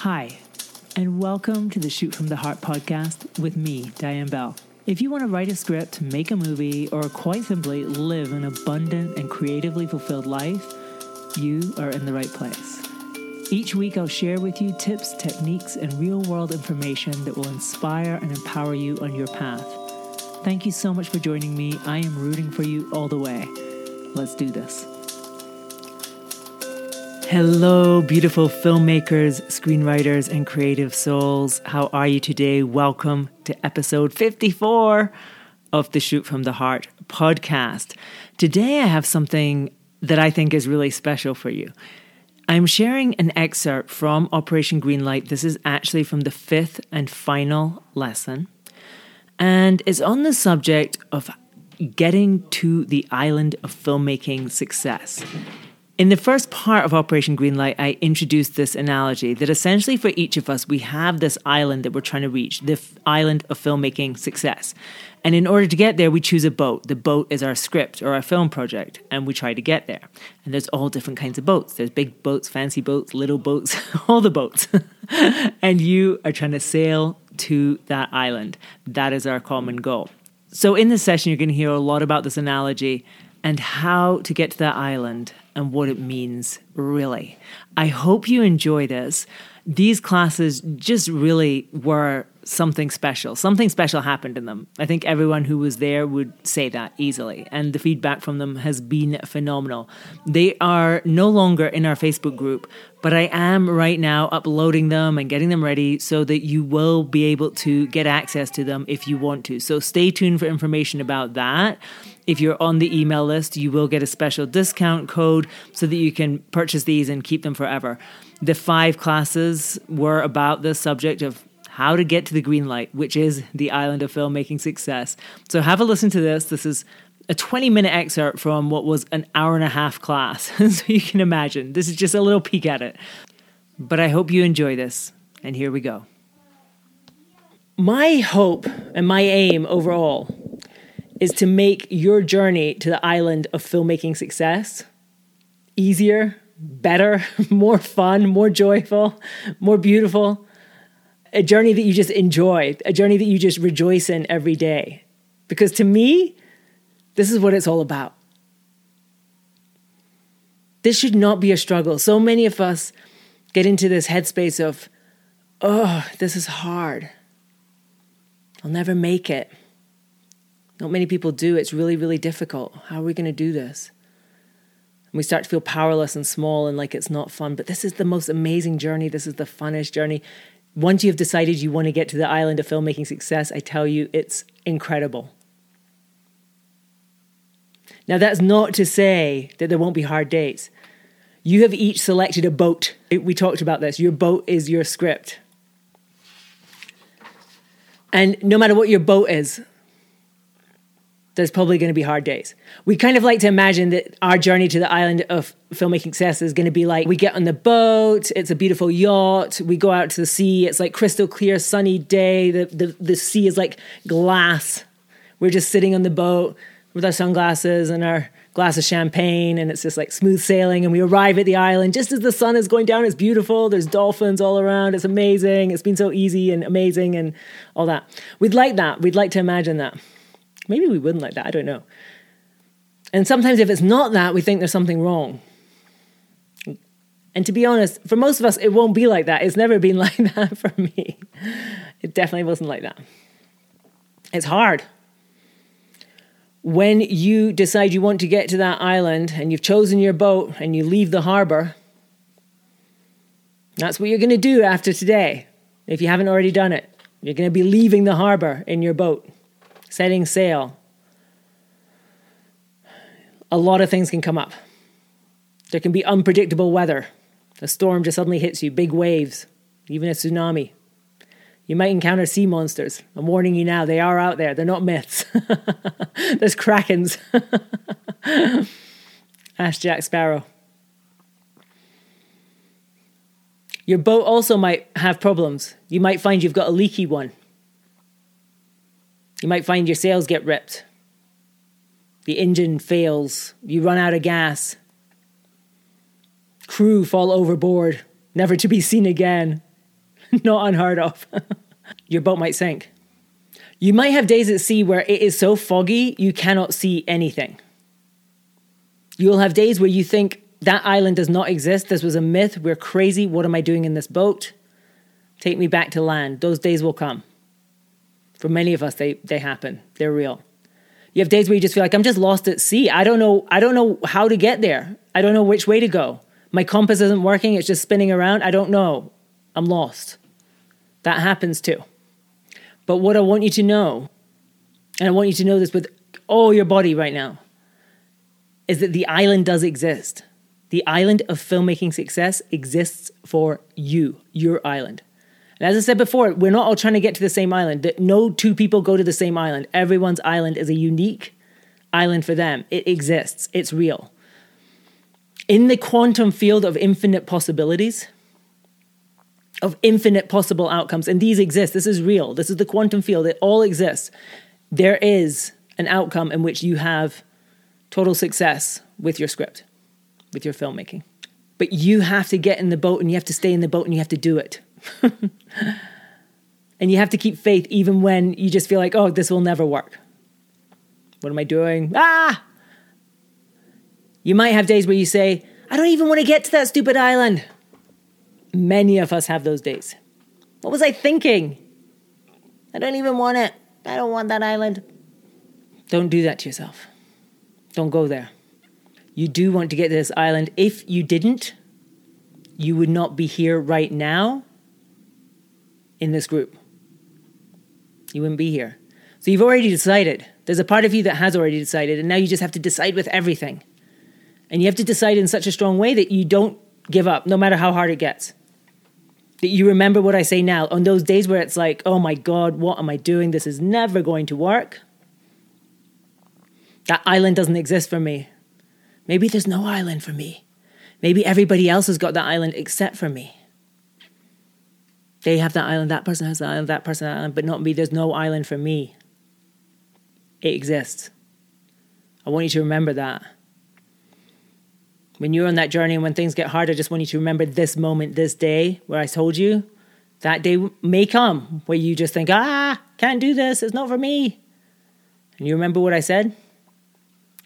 Hi, and welcome to the Shoot from the Heart podcast with me, Diane Bell. If you want to write a script, make a movie, or quite simply live an abundant and creatively fulfilled life, you are in the right place. Each week, I'll share with you tips, techniques, and real world information that will inspire and empower you on your path. Thank you so much for joining me. I am rooting for you all the way. Let's do this. Hello, beautiful filmmakers, screenwriters, and creative souls. How are you today? Welcome to episode 54 of the Shoot from the Heart podcast. Today, I have something that I think is really special for you. I'm sharing an excerpt from Operation Greenlight. This is actually from the fifth and final lesson, and it's on the subject of getting to the island of filmmaking success. In the first part of Operation Greenlight, I introduced this analogy that essentially for each of us, we have this island that we're trying to reach, the f- island of filmmaking success. And in order to get there, we choose a boat. The boat is our script or our film project, and we try to get there. And there's all different kinds of boats. There's big boats, fancy boats, little boats, all the boats. and you are trying to sail to that island. That is our common goal. So in this session, you're going to hear a lot about this analogy and how to get to that island and what it means, really. I hope you enjoy this. These classes just really were something special. Something special happened in them. I think everyone who was there would say that easily. And the feedback from them has been phenomenal. They are no longer in our Facebook group, but I am right now uploading them and getting them ready so that you will be able to get access to them if you want to. So stay tuned for information about that. If you're on the email list, you will get a special discount code so that you can purchase these and keep them forever. The five classes were about the subject of how to get to the green light, which is the island of filmmaking success. So have a listen to this. This is a 20 minute excerpt from what was an hour and a half class. so you can imagine, this is just a little peek at it. But I hope you enjoy this. And here we go. My hope and my aim overall is to make your journey to the island of filmmaking success easier, better, more fun, more joyful, more beautiful. A journey that you just enjoy, a journey that you just rejoice in every day. Because to me, this is what it's all about. This should not be a struggle. So many of us get into this headspace of, oh, this is hard. I'll never make it. Not many people do. It's really, really difficult. How are we going to do this? And we start to feel powerless and small and like it's not fun. But this is the most amazing journey. This is the funnest journey. Once you've decided you want to get to the island of filmmaking success, I tell you, it's incredible. Now, that's not to say that there won't be hard days. You have each selected a boat. We talked about this. Your boat is your script. And no matter what your boat is, there's probably going to be hard days. We kind of like to imagine that our journey to the island of filmmaking success is going to be like we get on the boat, it's a beautiful yacht, we go out to the sea, it's like crystal clear, sunny day, the, the, the sea is like glass. We're just sitting on the boat with our sunglasses and our glass of champagne, and it's just like smooth sailing. And we arrive at the island just as the sun is going down. It's beautiful. There's dolphins all around. It's amazing. It's been so easy and amazing and all that. We'd like that. We'd like to imagine that. Maybe we wouldn't like that. I don't know. And sometimes if it's not that, we think there's something wrong. And to be honest, for most of us, it won't be like that. It's never been like that for me. It definitely wasn't like that. It's hard. When you decide you want to get to that island and you've chosen your boat and you leave the harbor, that's what you're going to do after today. If you haven't already done it, you're going to be leaving the harbor in your boat setting sail, a lot of things can come up. There can be unpredictable weather. A storm just suddenly hits you, big waves, even a tsunami. You might encounter sea monsters. I'm warning you now, they are out there. They're not myths. There's krakens. Ask Jack Sparrow. Your boat also might have problems. You might find you've got a leaky one. You might find your sails get ripped. The engine fails. You run out of gas. Crew fall overboard, never to be seen again. not unheard of. Your boat might sink. You might have days at sea where it is so foggy you cannot see anything. You'll have days where you think that island does not exist. This was a myth. We're crazy. What am I doing in this boat? Take me back to land. Those days will come. For many of us, they, they happen. They're real. You have days where you just feel like I'm just lost at sea. I don't know. I don't know how to get there. I don't know which way to go. My compass isn't working. It's just spinning around. I don't know. I'm lost. That happens too. But what I want you to know, and I want you to know this with all your body right now, is that the island does exist. The island of filmmaking success exists for you, your island. And as I said before, we're not all trying to get to the same island. No two people go to the same island. Everyone's island is a unique island for them. It exists, it's real. In the quantum field of infinite possibilities, of infinite possible outcomes, and these exist, this is real, this is the quantum field, it all exists. There is an outcome in which you have total success with your script, with your filmmaking. But you have to get in the boat and you have to stay in the boat and you have to do it. and you have to keep faith even when you just feel like, oh, this will never work. What am I doing? Ah! You might have days where you say, I don't even want to get to that stupid island. Many of us have those days. What was I thinking? I don't even want it. I don't want that island. Don't do that to yourself. Don't go there. You do want to get to this island. If you didn't, you would not be here right now in this group. You wouldn't be here. So you've already decided. There's a part of you that has already decided, and now you just have to decide with everything. And you have to decide in such a strong way that you don't give up, no matter how hard it gets. That you remember what I say now. On those days where it's like, oh my God, what am I doing? This is never going to work. That island doesn't exist for me. Maybe there's no island for me. Maybe everybody else has got that island except for me. They have that island, that person has that island, that person that island, but not me. There's no island for me. It exists. I want you to remember that. When you're on that journey and when things get hard, I just want you to remember this moment, this day where I told you that day may come where you just think, ah, can't do this, it's not for me. And you remember what I said?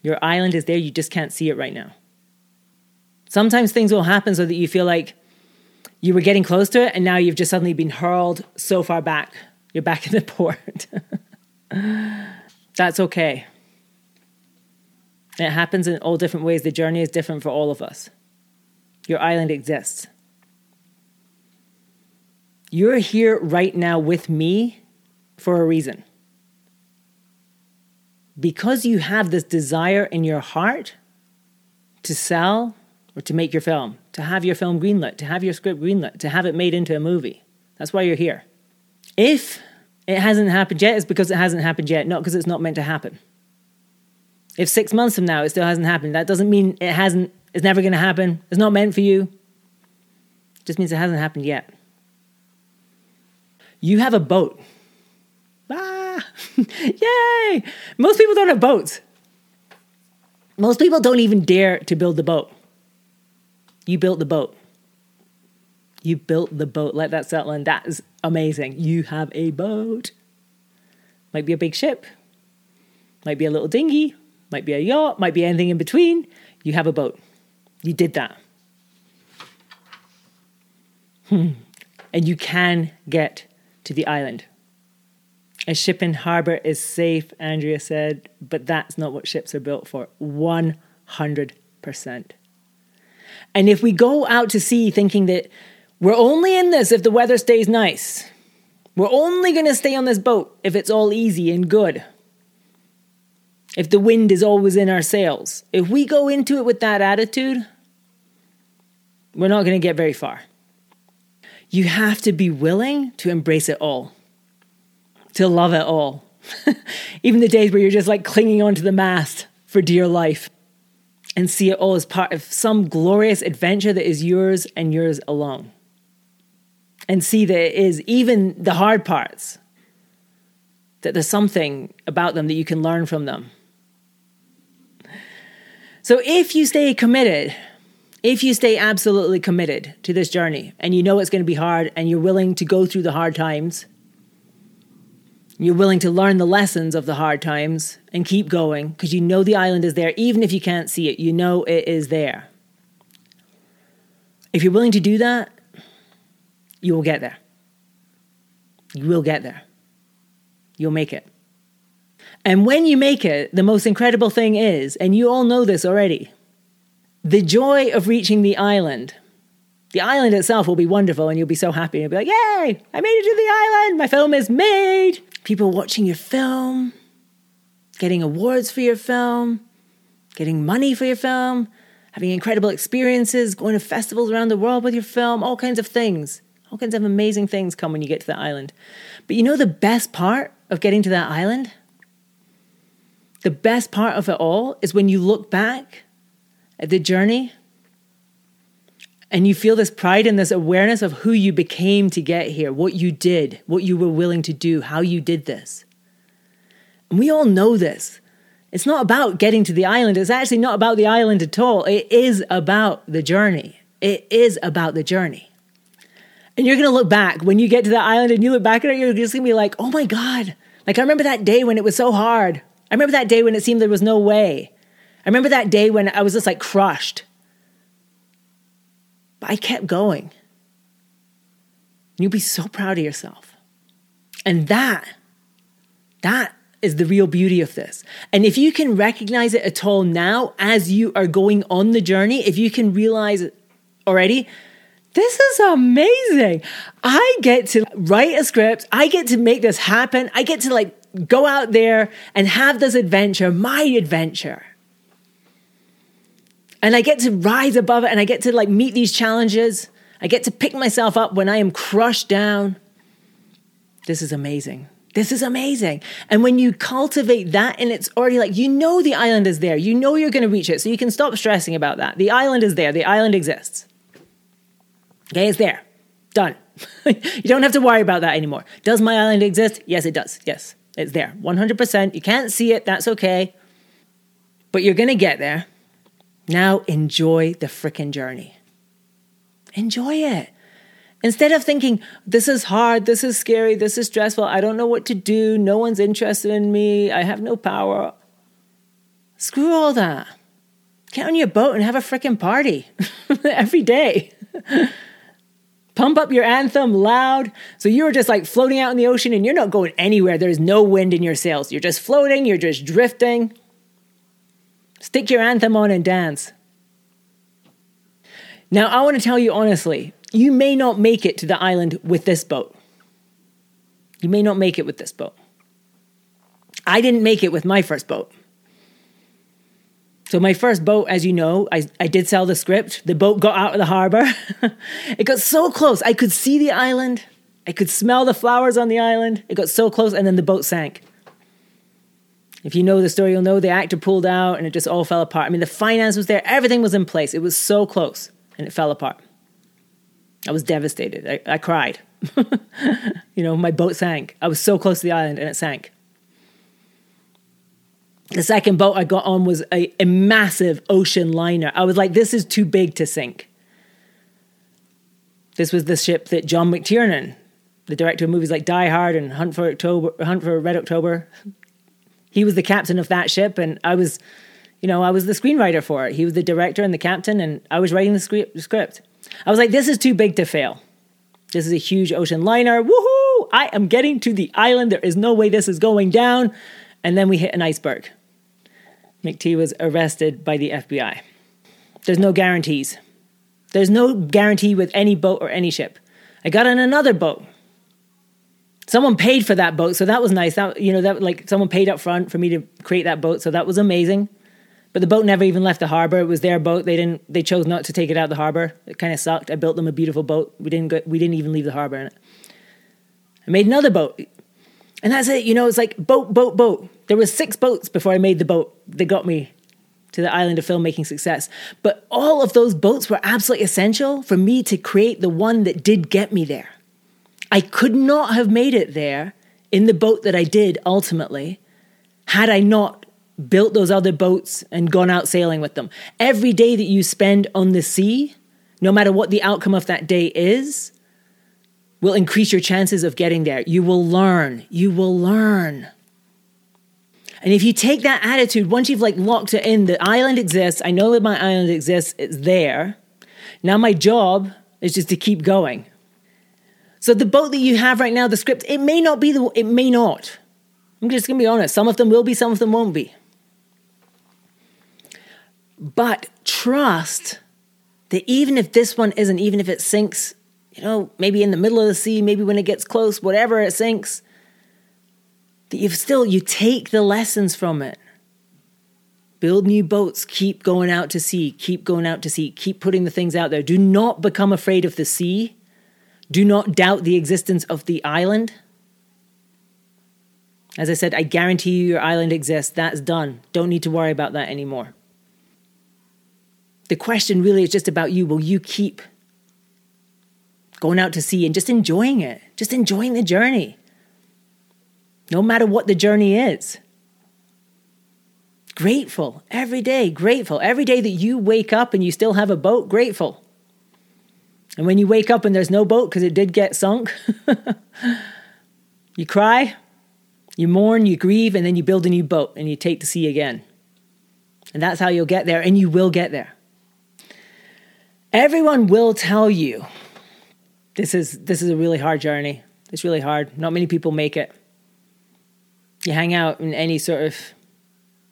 Your island is there, you just can't see it right now. Sometimes things will happen so that you feel like you were getting close to it and now you've just suddenly been hurled so far back. You're back in the port. That's okay. It happens in all different ways. The journey is different for all of us. Your island exists. You're here right now with me for a reason. Because you have this desire in your heart to sell or to make your film, to have your film greenlit, to have your script greenlit, to have it made into a movie. That's why you're here. If it hasn't happened yet, it's because it hasn't happened yet, not because it's not meant to happen. If six months from now it still hasn't happened, that doesn't mean it hasn't, it's never going to happen. It's not meant for you. It just means it hasn't happened yet. You have a boat. Ah, yay! Most people don't have boats. Most people don't even dare to build the boat. You built the boat. You built the boat. Let that settle in. That is amazing. You have a boat. Might be a big ship, might be a little dinghy, might be a yacht, might be anything in between. You have a boat. You did that. Hmm. And you can get to the island. A ship in harbor is safe, Andrea said, but that's not what ships are built for. 100%. And if we go out to sea thinking that we're only in this if the weather stays nice, we're only going to stay on this boat if it's all easy and good, if the wind is always in our sails, if we go into it with that attitude, we're not going to get very far. You have to be willing to embrace it all, to love it all. Even the days where you're just like clinging onto the mast for dear life and see it all as part of some glorious adventure that is yours and yours alone. And see that it is even the hard parts, that there's something about them that you can learn from them. So if you stay committed, if you stay absolutely committed to this journey and you know it's going to be hard and you're willing to go through the hard times, you're willing to learn the lessons of the hard times and keep going because you know the island is there, even if you can't see it, you know it is there. If you're willing to do that, you will get there. You will get there. You'll make it. And when you make it, the most incredible thing is, and you all know this already, the joy of reaching the island. The island itself will be wonderful and you'll be so happy. You'll be like, Yay, I made it to the island. My film is made. People watching your film, getting awards for your film, getting money for your film, having incredible experiences, going to festivals around the world with your film, all kinds of things. All kinds of amazing things come when you get to the island. But you know the best part of getting to that island? The best part of it all is when you look back at the journey and you feel this pride and this awareness of who you became to get here, what you did, what you were willing to do, how you did this. And we all know this. It's not about getting to the island. It's actually not about the island at all. It is about the journey. It is about the journey. And you're going to look back when you get to the island and you look back at it, you're just going to be like, oh my God. Like, I remember that day when it was so hard. I remember that day when it seemed there was no way. I remember that day when I was just like crushed. I kept going. You'll be so proud of yourself. And that, that is the real beauty of this. And if you can recognize it at all now as you are going on the journey, if you can realize already, this is amazing. I get to write a script. I get to make this happen. I get to like go out there and have this adventure, my adventure and I get to rise above it and I get to like meet these challenges. I get to pick myself up when I am crushed down. This is amazing. This is amazing. And when you cultivate that and it's already like, you know, the island is there, you know, you're going to reach it. So you can stop stressing about that. The island is there, the island exists. Okay, it's there. Done. you don't have to worry about that anymore. Does my island exist? Yes, it does. Yes, it's there. 100%. You can't see it. That's okay. But you're going to get there. Now enjoy the freaking journey. Enjoy it. Instead of thinking, this is hard, this is scary, this is stressful, I don't know what to do, no one's interested in me, I have no power. Screw all that. Get on your boat and have a freaking party every day. Pump up your anthem loud. So you're just like floating out in the ocean and you're not going anywhere. There's no wind in your sails. You're just floating, you're just drifting. Stick your anthem on and dance. Now, I want to tell you honestly, you may not make it to the island with this boat. You may not make it with this boat. I didn't make it with my first boat. So, my first boat, as you know, I, I did sell the script. The boat got out of the harbor. it got so close. I could see the island. I could smell the flowers on the island. It got so close, and then the boat sank. If you know the story, you'll know the actor pulled out and it just all fell apart. I mean, the finance was there, everything was in place. It was so close and it fell apart. I was devastated. I, I cried. you know, my boat sank. I was so close to the island and it sank. The second boat I got on was a, a massive ocean liner. I was like, this is too big to sink. This was the ship that John McTiernan, the director of movies like Die Hard and Hunt for October, Hunt for Red October, he was the captain of that ship, and I was, you know, I was the screenwriter for it. He was the director and the captain, and I was writing the script. I was like, this is too big to fail. This is a huge ocean liner. Woohoo! I am getting to the island. There is no way this is going down. And then we hit an iceberg. McT was arrested by the FBI. There's no guarantees. There's no guarantee with any boat or any ship. I got on another boat someone paid for that boat, so that was nice. That you know that like someone paid up front for me to create that boat, so that was amazing. But the boat never even left the harbor. It was their boat. They didn't. They chose not to take it out of the harbor. It kind of sucked. I built them a beautiful boat. We didn't. Go, we didn't even leave the harbor in it. I made another boat, and that's it. You know, it's like boat, boat, boat. There was six boats before I made the boat that got me to the island of filmmaking success. But all of those boats were absolutely essential for me to create the one that did get me there. I could not have made it there in the boat that I did ultimately had I not built those other boats and gone out sailing with them. Every day that you spend on the sea, no matter what the outcome of that day is, will increase your chances of getting there. You will learn. You will learn. And if you take that attitude, once you've like locked it in, the island exists, I know that my island exists, it's there. Now my job is just to keep going. So the boat that you have right now, the script, it may not be the it may not. I'm just gonna be honest. Some of them will be, some of them won't be. But trust that even if this one isn't, even if it sinks, you know, maybe in the middle of the sea, maybe when it gets close, whatever it sinks, that you've still you take the lessons from it. Build new boats, keep going out to sea, keep going out to sea, keep putting the things out there. Do not become afraid of the sea. Do not doubt the existence of the island. As I said, I guarantee you your island exists. That's done. Don't need to worry about that anymore. The question really is just about you. Will you keep going out to sea and just enjoying it? Just enjoying the journey no matter what the journey is. Grateful every day, grateful. Every day that you wake up and you still have a boat, grateful. And when you wake up and there's no boat because it did get sunk, you cry, you mourn, you grieve, and then you build a new boat and you take to sea again. And that's how you'll get there, and you will get there. Everyone will tell you this is this is a really hard journey. It's really hard. Not many people make it you hang out in any sort of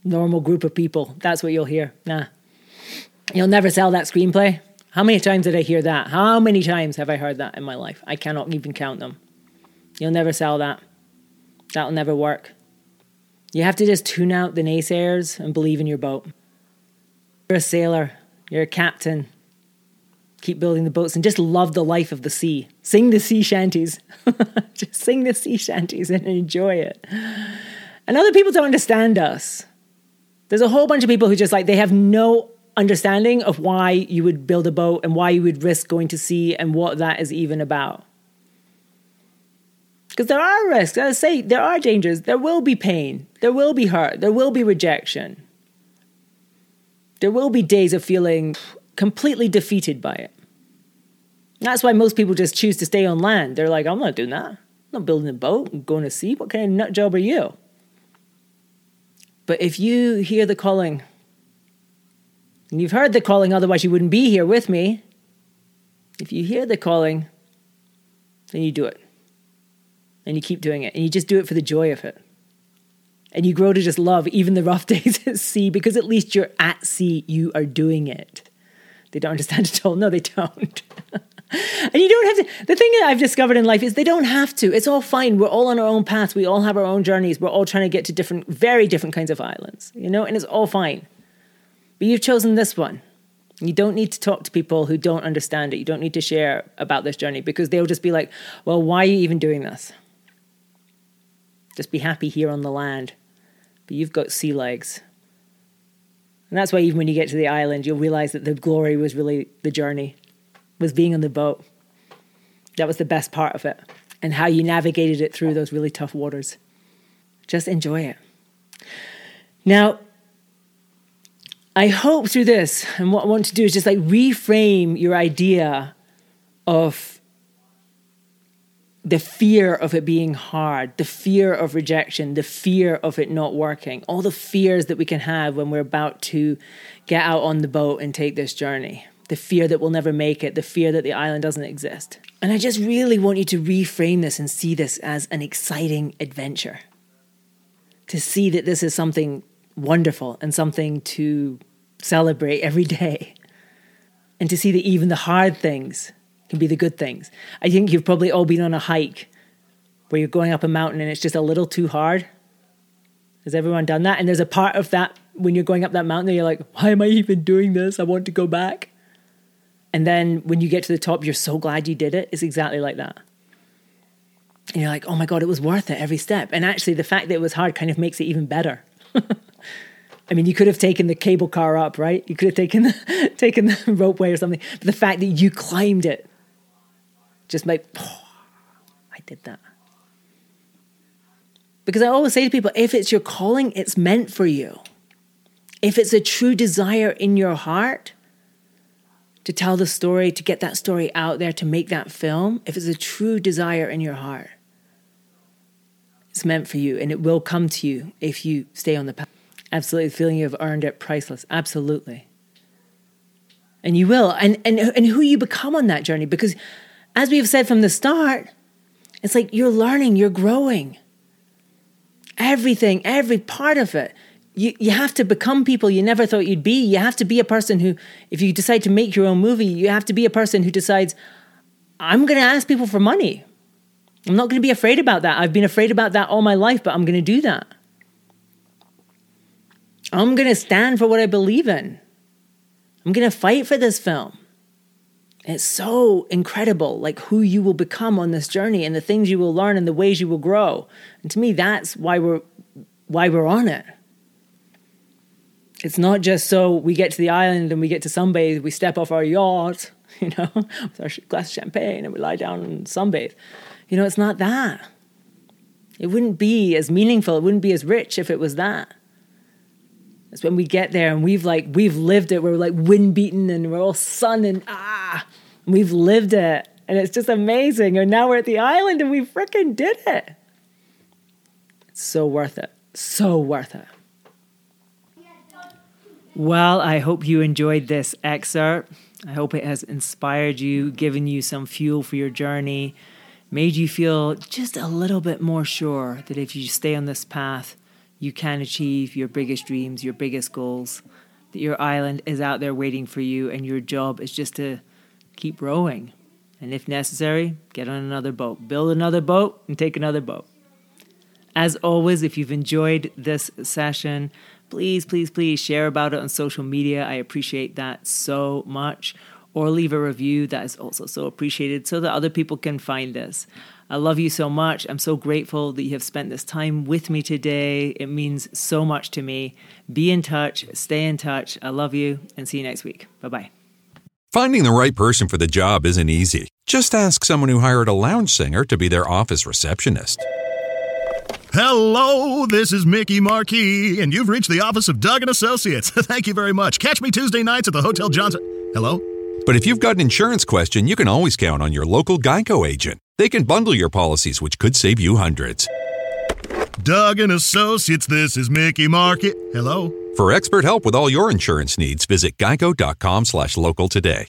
normal group of people, that's what you'll hear. Nah. You'll never sell that screenplay. How many times did I hear that? How many times have I heard that in my life? I cannot even count them. You'll never sell that. That'll never work. You have to just tune out the naysayers and believe in your boat. You're a sailor, you're a captain, keep building the boats and just love the life of the sea. Sing the sea shanties. just sing the sea shanties and enjoy it. And other people don't understand us. There's a whole bunch of people who just like, they have no understanding of why you would build a boat and why you would risk going to sea and what that is even about. Because there are risks. As I say, there are dangers. There will be pain. There will be hurt. There will be rejection. There will be days of feeling completely defeated by it. That's why most people just choose to stay on land. They're like, I'm not doing that. I'm not building a boat and going to sea. What kind of nut job are you? But if you hear the calling, and you've heard the calling, otherwise you wouldn't be here with me. If you hear the calling, then you do it. And you keep doing it. And you just do it for the joy of it. And you grow to just love even the rough days at sea because at least you're at sea, you are doing it. They don't understand at all. No, they don't. and you don't have to. The thing that I've discovered in life is they don't have to. It's all fine. We're all on our own path. We all have our own journeys. We're all trying to get to different, very different kinds of islands, you know, and it's all fine. But you've chosen this one. You don't need to talk to people who don't understand it. You don't need to share about this journey because they'll just be like, well, why are you even doing this? Just be happy here on the land. But you've got sea legs. And that's why even when you get to the island, you'll realize that the glory was really the journey, was being on the boat. That was the best part of it. And how you navigated it through those really tough waters. Just enjoy it. Now, I hope through this, and what I want to do is just like reframe your idea of the fear of it being hard, the fear of rejection, the fear of it not working, all the fears that we can have when we're about to get out on the boat and take this journey, the fear that we'll never make it, the fear that the island doesn't exist. And I just really want you to reframe this and see this as an exciting adventure. To see that this is something wonderful and something to celebrate every day. And to see that even the hard things can be the good things. I think you've probably all been on a hike where you're going up a mountain and it's just a little too hard. Has everyone done that? And there's a part of that when you're going up that mountain, you're like, why am I even doing this? I want to go back. And then when you get to the top, you're so glad you did it. It's exactly like that. And you're like, oh my God, it was worth it every step. And actually, the fact that it was hard kind of makes it even better. I mean, you could have taken the cable car up, right? You could have taken the, taken the ropeway or something. But the fact that you climbed it just make, oh, I did that. Because I always say to people, if it's your calling, it's meant for you. If it's a true desire in your heart to tell the story, to get that story out there, to make that film, if it's a true desire in your heart, it's meant for you and it will come to you if you stay on the path. Absolutely. The feeling you've earned it, priceless. Absolutely. And you will. And, and, and who you become on that journey. Because as we have said from the start, it's like you're learning, you're growing. Everything, every part of it. You, you have to become people you never thought you'd be. You have to be a person who, if you decide to make your own movie, you have to be a person who decides, I'm going to ask people for money. I'm not going to be afraid about that. I've been afraid about that all my life, but I'm going to do that. I'm going to stand for what I believe in. I'm going to fight for this film. It's so incredible, like who you will become on this journey and the things you will learn and the ways you will grow. And to me, that's why we're why we're on it. It's not just so we get to the island and we get to sunbathe, we step off our yacht, you know, with our glass of champagne and we lie down and sunbathe. You know, it's not that. It wouldn't be as meaningful, it wouldn't be as rich if it was that. It's when we get there and we've like we've lived it. We're like wind beaten and we're all sun and ah, we've lived it, and it's just amazing. And now we're at the island and we freaking did it. It's so worth it. So worth it. Well, I hope you enjoyed this excerpt. I hope it has inspired you, given you some fuel for your journey, made you feel just a little bit more sure that if you stay on this path, you can achieve your biggest dreams, your biggest goals, that your island is out there waiting for you, and your job is just to keep rowing. And if necessary, get on another boat, build another boat, and take another boat. As always, if you've enjoyed this session, please, please, please share about it on social media. I appreciate that so much. Or leave a review, that is also so appreciated so that other people can find this. I love you so much. I'm so grateful that you have spent this time with me today. It means so much to me. Be in touch, stay in touch. I love you, and see you next week. Bye bye. Finding the right person for the job isn't easy. Just ask someone who hired a lounge singer to be their office receptionist. Hello, this is Mickey Marquis, and you've reached the office of Doug and Associates. Thank you very much. Catch me Tuesday nights at the Hotel Johnson. Hello? But if you've got an insurance question, you can always count on your local Geico agent. They can bundle your policies, which could save you hundreds. Doug and Associates, this is Mickey Market. Hello? For expert help with all your insurance needs, visit geico.com slash local today.